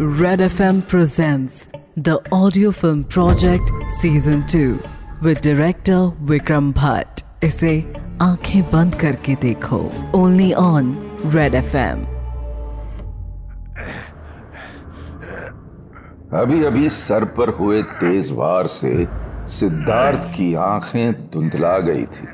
Red FM presents the audio film project season 2 with director Vikram Bhatt. इसे आँखें बंद करके देखो। ओनली ऑन रेड एफएम अभी अभी सर पर हुए तेज वार से सिद्धार्थ की आँखें धुंधला गई थी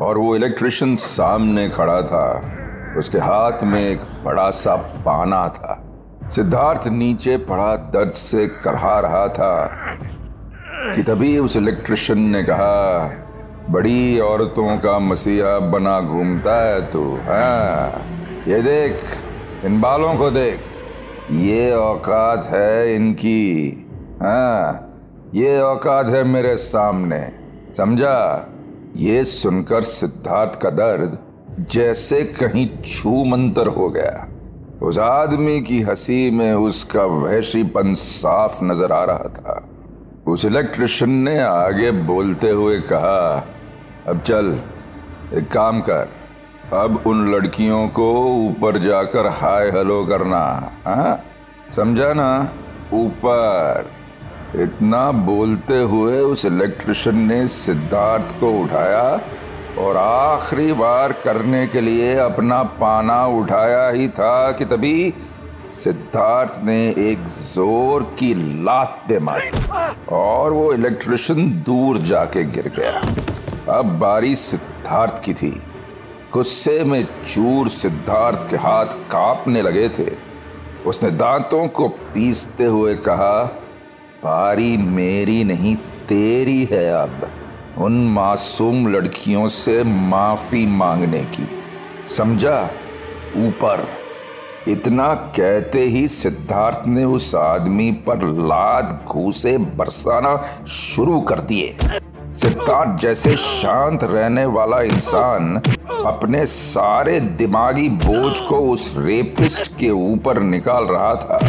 और वो इलेक्ट्रिशियन सामने खड़ा था। उसके हाथ में एक बड़ा सा पाना था। सिद्धार्थ नीचे पड़ा दर्द से करहा रहा था कि तभी उस इलेक्ट्रिशियन ने कहा, बड़ी औरतों का मसीहा बना घूमता है तू हाँ ये देख, इन बालों को देख, ये औकात है इनकी हाँ ये औकात है मेरे सामने, समझा? ये सुनकर सिद्धार्थ का दर्द जैसे कहीं छू मंतर हो गया। उस आदमी की हँसी में उसका वहशीपन साफ़ नज़र आ रहा था। उस इलेक्ट्रिशियन ने आगे बोलते हुए कहा, अब चल, एक काम कर, अब उन लड़कियों को ऊपर जाकर हाय हेलो करना हाँ? समझा ना? ऊपर। इतना बोलते हुए उस इलेक्ट्रिशियन ने सिद्धार्थ को उठाया और आखिरी बार करने के लिए अपना पाना उठाया ही था कि तभी सिद्धार्थ ने एक ज़ोर की लात दे मारी और वो इलेक्ट्रिशियन दूर जाके गिर गया। अब बारी सिद्धार्थ की थी। गुस्से में चूर सिद्धार्थ के हाथ कांपने लगे थे। उसने दांतों को पीसते हुए कहा, बारी मेरी नहीं, तेरी है अब। उन मासूम लड़कियों से माफ़ी मांगने की। समझा? ऊपर। इतना कहते ही सिद्धार्थ ने उस आदमी पर लाद घूसे बरसाना शुरू कर दिए। सिद्धार्थ जैसे शांत रहने वाला इंसान अपने सारे दिमागी बोझ को उस रेपिस्ट के ऊपर निकाल रहा था।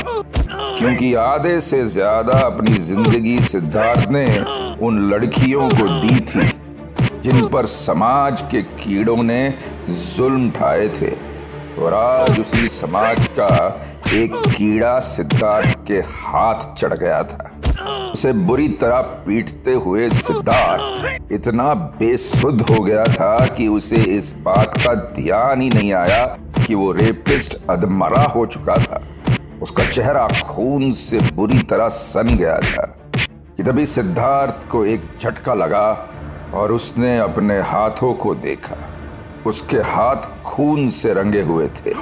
क्योंकि आधे से ज़्यादा अपनी ज़िंदगी सिद्धार्थ ने उन लड़कियों को दी थी, जिन पर समाज के कीड़ों ने जुल्म ठाए थे। और आज उसी समाज का एक कीड़ा सिद्धार्थ के हाथ चढ़ गया था। उसे बुरी तरह पीटते हुए सिद्धार्थ इतना बेसुध हो गया था कि उसे इस बात का ध्यान ही नहीं आया कि वो रेपिस्ट अधमरा हो चुका था। उसका चेहरा खून से बुरी तरह सन गया था। कि तभी सिद्धार्थ को एक झटका लगा और उसने अपने हाथों को देखा। उसके हाथ खून से रंगे हुए थे।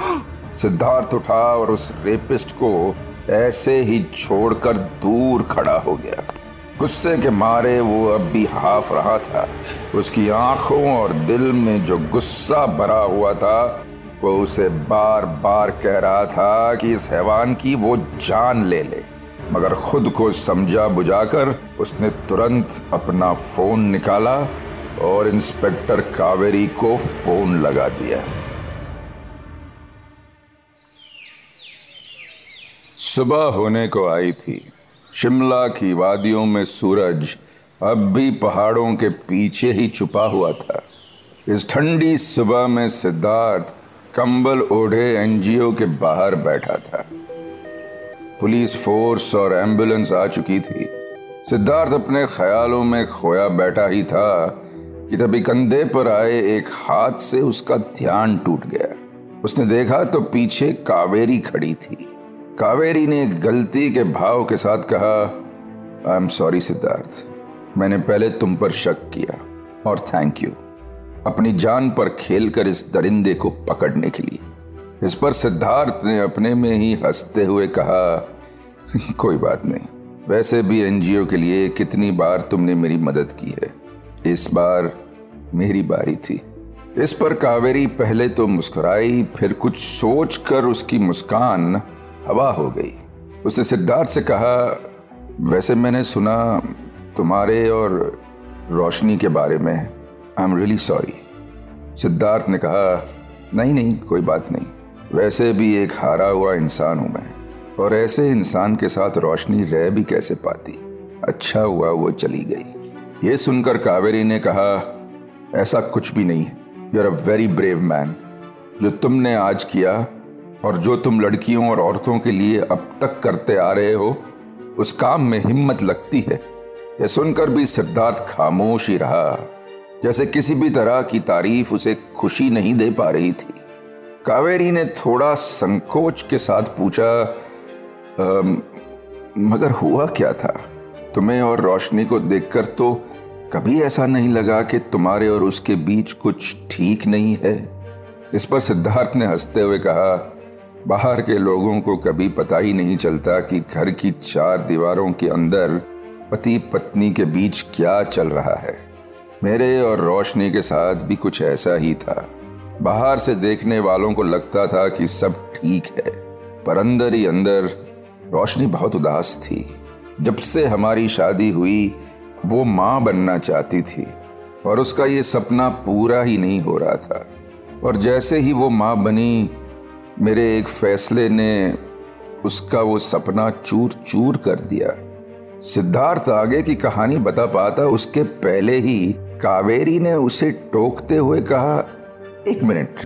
सिद्धार्थ उठा और उस रेपिस्ट को ऐसे ही छोड़कर दूर खड़ा हो गया। गुस्से के मारे वो अब भी हाफ़ रहा था। उसकी आँखों और दिल में जो गुस्सा भरा हुआ था, वो उसे बार बार कह रहा था कि इस हैवान की वो जान ले ले। मगर खुद को समझा बुझाकर उसने तुरंत अपना फ़ोन निकाला और इंस्पेक्टर कावेरी को फ़ोन लगा दिया। सुबह होने को आई थी। शिमला की वादियों में सूरज अब भी पहाड़ों के पीछे ही छुपा हुआ था। इस ठंडी सुबह में सिद्धार्थ कंबल ओढ़े एनजीओ के बाहर बैठा था। पुलिस फोर्स और एंबुलेंस आ चुकी थी। सिद्धार्थ अपने ख्यालों में खोया बैठा ही था कि तभी कंधे पर आए एक हाथ से उसका ध्यान टूट गया। उसने देखा तो पीछे कावेरी खड़ी थी। कावेरी ने गलती के भाव के साथ कहा आई एम सॉरी सिद्धार्थ। मैंने पहले तुम पर शक किया और थैंक यू अपनी जान पर खेलकर इस दरिंदे को पकड़ने के लिए। इस पर सिद्धार्थ ने अपने में ही हँसते हुए कहा, कोई बात नहीं। वैसे भी एनजीओ के लिए कितनी बार तुमने मेरी मदद की है। इस बार मेरी बारी थी। इस पर कावेरी पहले तो मुस्कुराई, फिर कुछ सोच कर उसकी मुस्कान हवा हो गई। उसने सिद्धार्थ से कहा, वैसे मैंने सुना तुम्हारे और रोशनी के बारे में। I am really sorry. Siddharth ने कहा, नहीं नहीं, कोई बात नहीं। वैसे भी एक हारा हुआ इंसान हूँ मैं। और ऐसे इंसान के साथ रोशनी रह भी कैसे पाती? अच्छा हुआ वो चली गई। ये सुनकर कावेरी ने कहा, ऐसा कुछ भी नहीं। You are a very brave man जो तुमने आज किया और जो तुम लड़कियों और औरतों के लिए अब तक करते आ रहे हो, उस काम में हिम्मत लगती है। यह सुनकर भी सिद्धार्थ खामोश ही रहा। जैसे किसी भी तरह की तारीफ़ उसे खुशी नहीं दे पा रही थी। कावेरी ने थोड़ा संकोच के साथ पूछा मगर हुआ क्या था? तुम्हें और रोशनी को देखकर तो कभी ऐसा नहीं लगा कि तुम्हारे और उसके बीच कुछ ठीक नहीं है? इस पर सिद्धार्थ ने हँसते हुए कहा, बाहर के लोगों को कभी पता ही नहीं चलता कि घर की चार दीवारों के अंदर पति पत्नी के बीच क्या चल रहा है। मेरे और रोशनी के साथ भी कुछ ऐसा ही था। बाहर से देखने वालों को लगता था कि सब ठीक है, पर अंदर ही अंदर रोशनी बहुत उदास थी। जब से हमारी शादी हुई, वो माँ बनना चाहती थी, और उसका ये सपना पूरा ही नहीं हो रहा था। और जैसे ही वो माँ बनी, मेरे एक फैसले ने उसका वो सपना चूर चूर कर दिया। सिद्धार्थ आगे की कहानी बता पाता, उसके पहले ही कावेरी ने उसे टोकते हुए कहा एक मिनट।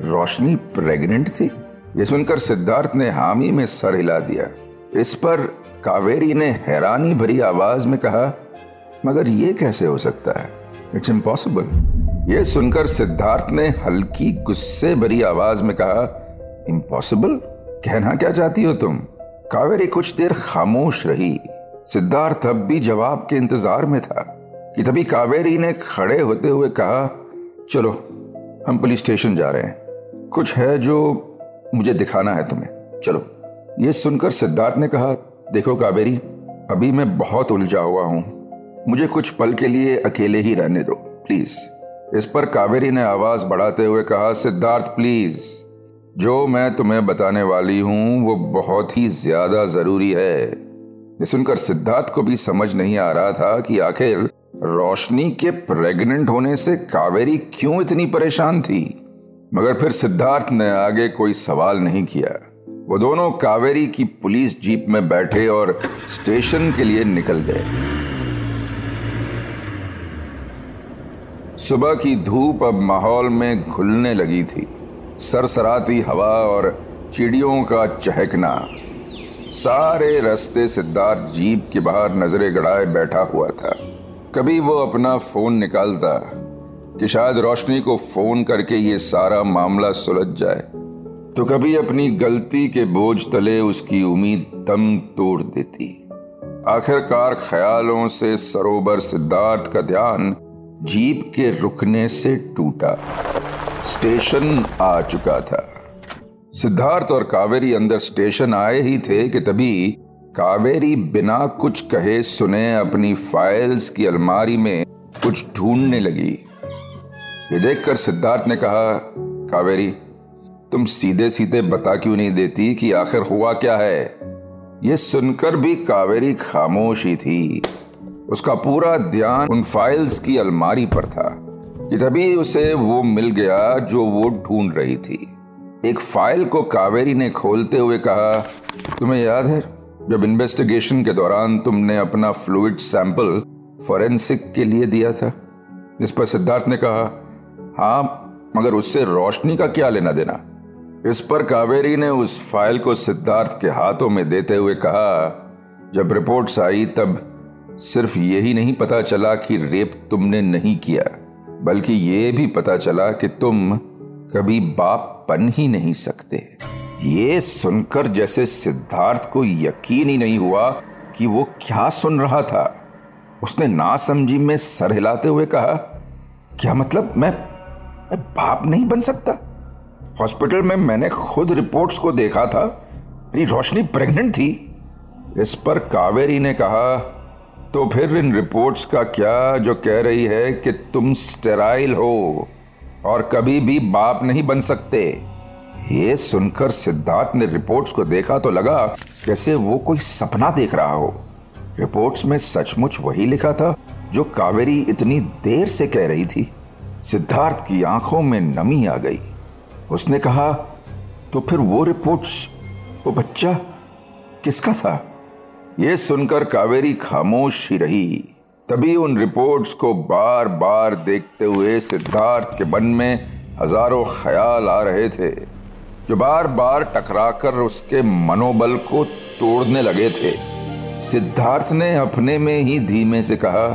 रोशनी प्रेग्नेंट थी? ये सुनकर सिद्धार्थ ने हामी में सर हिला दिया। इस पर कावेरी ने हैरानी भरी आवाज़ में कहा, मगर ये कैसे हो सकता है? इट्स इम्पॉसिबल ये सुनकर सिद्धार्थ ने हल्की गुस्से भरी आवाज़ में कहा इम्पॉसिबल कहना क्या चाहती हो तुम? कावेरी कुछ देर खामोश रही। सिद्धार्थ अब भी जवाब के इंतज़ार में था कि तभी कावेरी ने खड़े होते हुए कहा, चलो हम पुलिस स्टेशन जा रहे हैं। कुछ है जो मुझे दिखाना है तुम्हें। चलो, ये सुनकर सिद्धार्थ ने कहा, देखो कावेरी, अभी मैं बहुत उलझा हुआ हूँ। मुझे कुछ पल के लिए अकेले ही रहने दो प्लीज़ इस पर कावेरी ने आवाज़ बढ़ाते हुए कहा, सिद्धार्थ प्लीज़ जो मैं तुम्हें बताने वाली हूँ, वो बहुत ही ज़्यादा ज़रूरी है। ये सुनकर सिद्धार्थ को भी समझ नहीं आ रहा था कि आखिर रोशनी के प्रेग्नेंट होने से कावेरी क्यों इतनी परेशान थी? मगर फिर सिद्धार्थ ने आगे कोई सवाल नहीं किया। वो दोनों कावेरी की पुलिस जीप में बैठे और स्टेशन के लिए निकल गए। सुबह की धूप अब माहौल में घुलने लगी थी। सरसराती हवा और चिड़ियों का चहकना। सारे रास्ते सिद्धार्थ जीप के बाहर नजरे गड़ाए बैठा हुआ था। कभी वो अपना फ़ोन निकालता कि शायद रोशनी को फ़ोन करके ये सारा मामला सुलझ जाए। तो कभी अपनी गलती के बोझ तले उसकी उम्मीद दम तोड़ देती। आखिरकार ख्यालों से सरोवर सिद्धार्थ का ध्यान जीप के रुकने से टूटा। स्टेशन आ चुका था। सिद्धार्थ और कावेरी अंदर स्टेशन आए ही थे कि तभी कावेरी बिना कुछ कहे सुने अपनी फाइल्स की अलमारी में कुछ ढूँढने लगी। ये देखकर सिद्धार्थ ने कहा, कावेरी, तुम सीधे सीधे बता क्यों नहीं देती कि आखिर हुआ क्या है? यह सुनकर भी कावेरी खामोश ही थी। उसका पूरा ध्यान उन फाइल्स की अलमारी पर था। कि तभी उसे वो मिल गया जो वो ढूंढ रही थी। एक फ़ाइल को कावेरी ने खोलते हुए कहा, तुम्हें याद है? जब इन्वेस्टिगेशन के दौरान तुमने अपना फ्लूड सैंपल फॉरेंसिक के लिए दिया था, जिस पर सिद्धार्थ ने कहा हाँ मगर उससे रोशनी का क्या लेना देना? इस पर कावेरी ने उस फ़ाइल को सिद्धार्थ के हाथों में देते हुए कहा, जब रिपोर्ट्स आई, तब सिर्फ़ यही नहीं पता चला कि रेप तुमने नहीं किया, बल्कि ये भी पता चला कि तुम कभी बाप बन ही नहीं सकते। ये सुनकर जैसे सिद्धार्थ को यकीन ही नहीं हुआ कि वो क्या सुन रहा था। उसने ना समझी में सर हिलाते हुए कहा, क्या मतलब मैं मैं बाप नहीं बन सकता? हॉस्पिटल में मैंने खुद रिपोर्ट्स को देखा था। मेरी रोशनी प्रेग्नेंट थी। इस पर कावेरी ने कहा तो फिर इन रिपोर्ट्स का क्या जो कह रही है कि तुम स्टेराइल हो? और कभी भी बाप नहीं बन सकते। ये सुनकर सिद्धार्थ ने रिपोर्ट्स को देखा तो लगा जैसे वो कोई सपना देख रहा हो। रिपोर्ट्स में सचमुच वही लिखा था जो कावेरी इतनी देर से कह रही थी। सिद्धार्थ की आँखों में नमी आ गई। उसने कहा तो फिर वो रिपोर्ट्स, वो बच्चा किसका था? ये सुनकर कावेरी खामोश ही रही। तभी उन रिपोर्ट्स को बार बार देखते हुए सिद्धार्थ के मन में हज़ारों ख्याल आ रहे थे, जो बार बार टकराकर उसके मनोबल को तोड़ने लगे थे। सिद्धार्थ ने अपने में ही धीमे से कहा,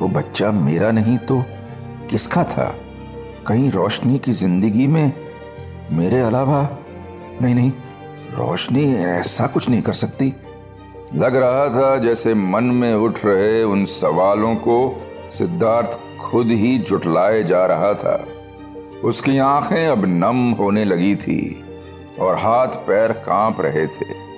वो बच्चा मेरा नहीं तो किसका था? कहीं रोशनी की ज़िंदगी में मेरे अलावा? नहीं नहीं, रोशनी ऐसा कुछ नहीं कर सकती। लग रहा था जैसे मन में उठ रहे उन सवालों को सिद्धार्थ खुद ही जुटलाए जा रहा था। उसकी आँखें अब नम होने लगी थी और हाथ पैर काँप रहे थे।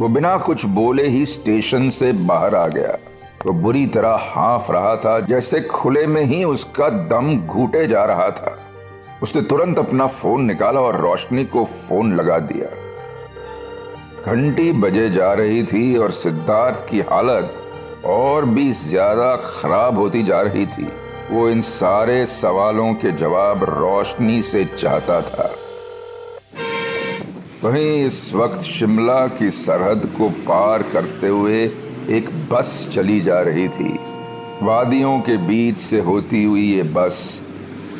वो बिना कुछ बोले ही स्टेशन से बाहर आ गया। वो बुरी तरह हाफ़ रहा था, जैसे खुले में ही उसका दम घूटे जा रहा था। उसने तुरंत अपना फ़ोन निकाला और रोशनी को फ़ोन लगा दिया। घंटी बजे जा रही थी और सिद्धार्थ की हालत और भी ज़्यादा खराब होती जा रही थी। वो इन सारे सवालों के जवाब रोशनी से चाहता था। वहीं इस वक्त शिमला की सरहद को पार करते हुए एक बस चली जा रही थी। वादियों के बीच से होती हुई ये बस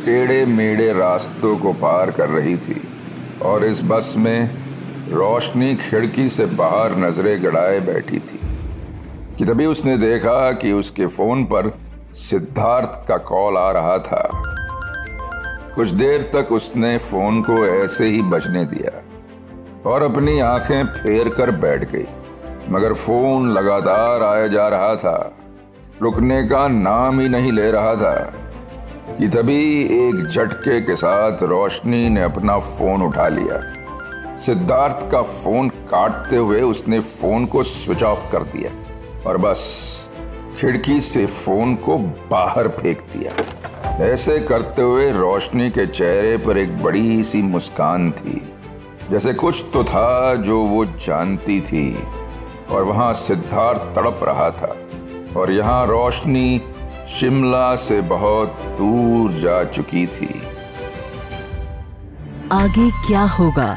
टेढ़े मेढ़े रास्तों को पार कर रही थी और इस बस में रोशनी खिड़की से बाहर नज़रें गड़ाए बैठी थी कि तभी उसने देखा कि उसके फ़ोन पर सिद्धार्थ का कॉल आ रहा था। कुछ देर तक उसने फ़ोन को ऐसे ही बजने दिया और अपनी आँखें फेर कर बैठ गई, मगर फ़ोन लगातार आया जा रहा था। रुकने का नाम ही नहीं ले रहा था कि तभी एक झटके के साथ रोशनी ने अपना फ़ोन उठा लिया। सिद्धार्थ का फ़ोन काटते हुए उसने फ़ोन को स्विच ऑफ़ कर दिया और बस खिड़की से फ़ोन को बाहर फेंक दिया। ऐसे करते हुए रोशनी के चेहरे पर एक बड़ी सी मुस्कान थी, जैसे कुछ तो था जो वो जानती थी। और वहाँ सिद्धार्थ तड़प रहा था और यहाँ रोशनी शिमला से बहुत दूर जा चुकी थी। आगे क्या होगा?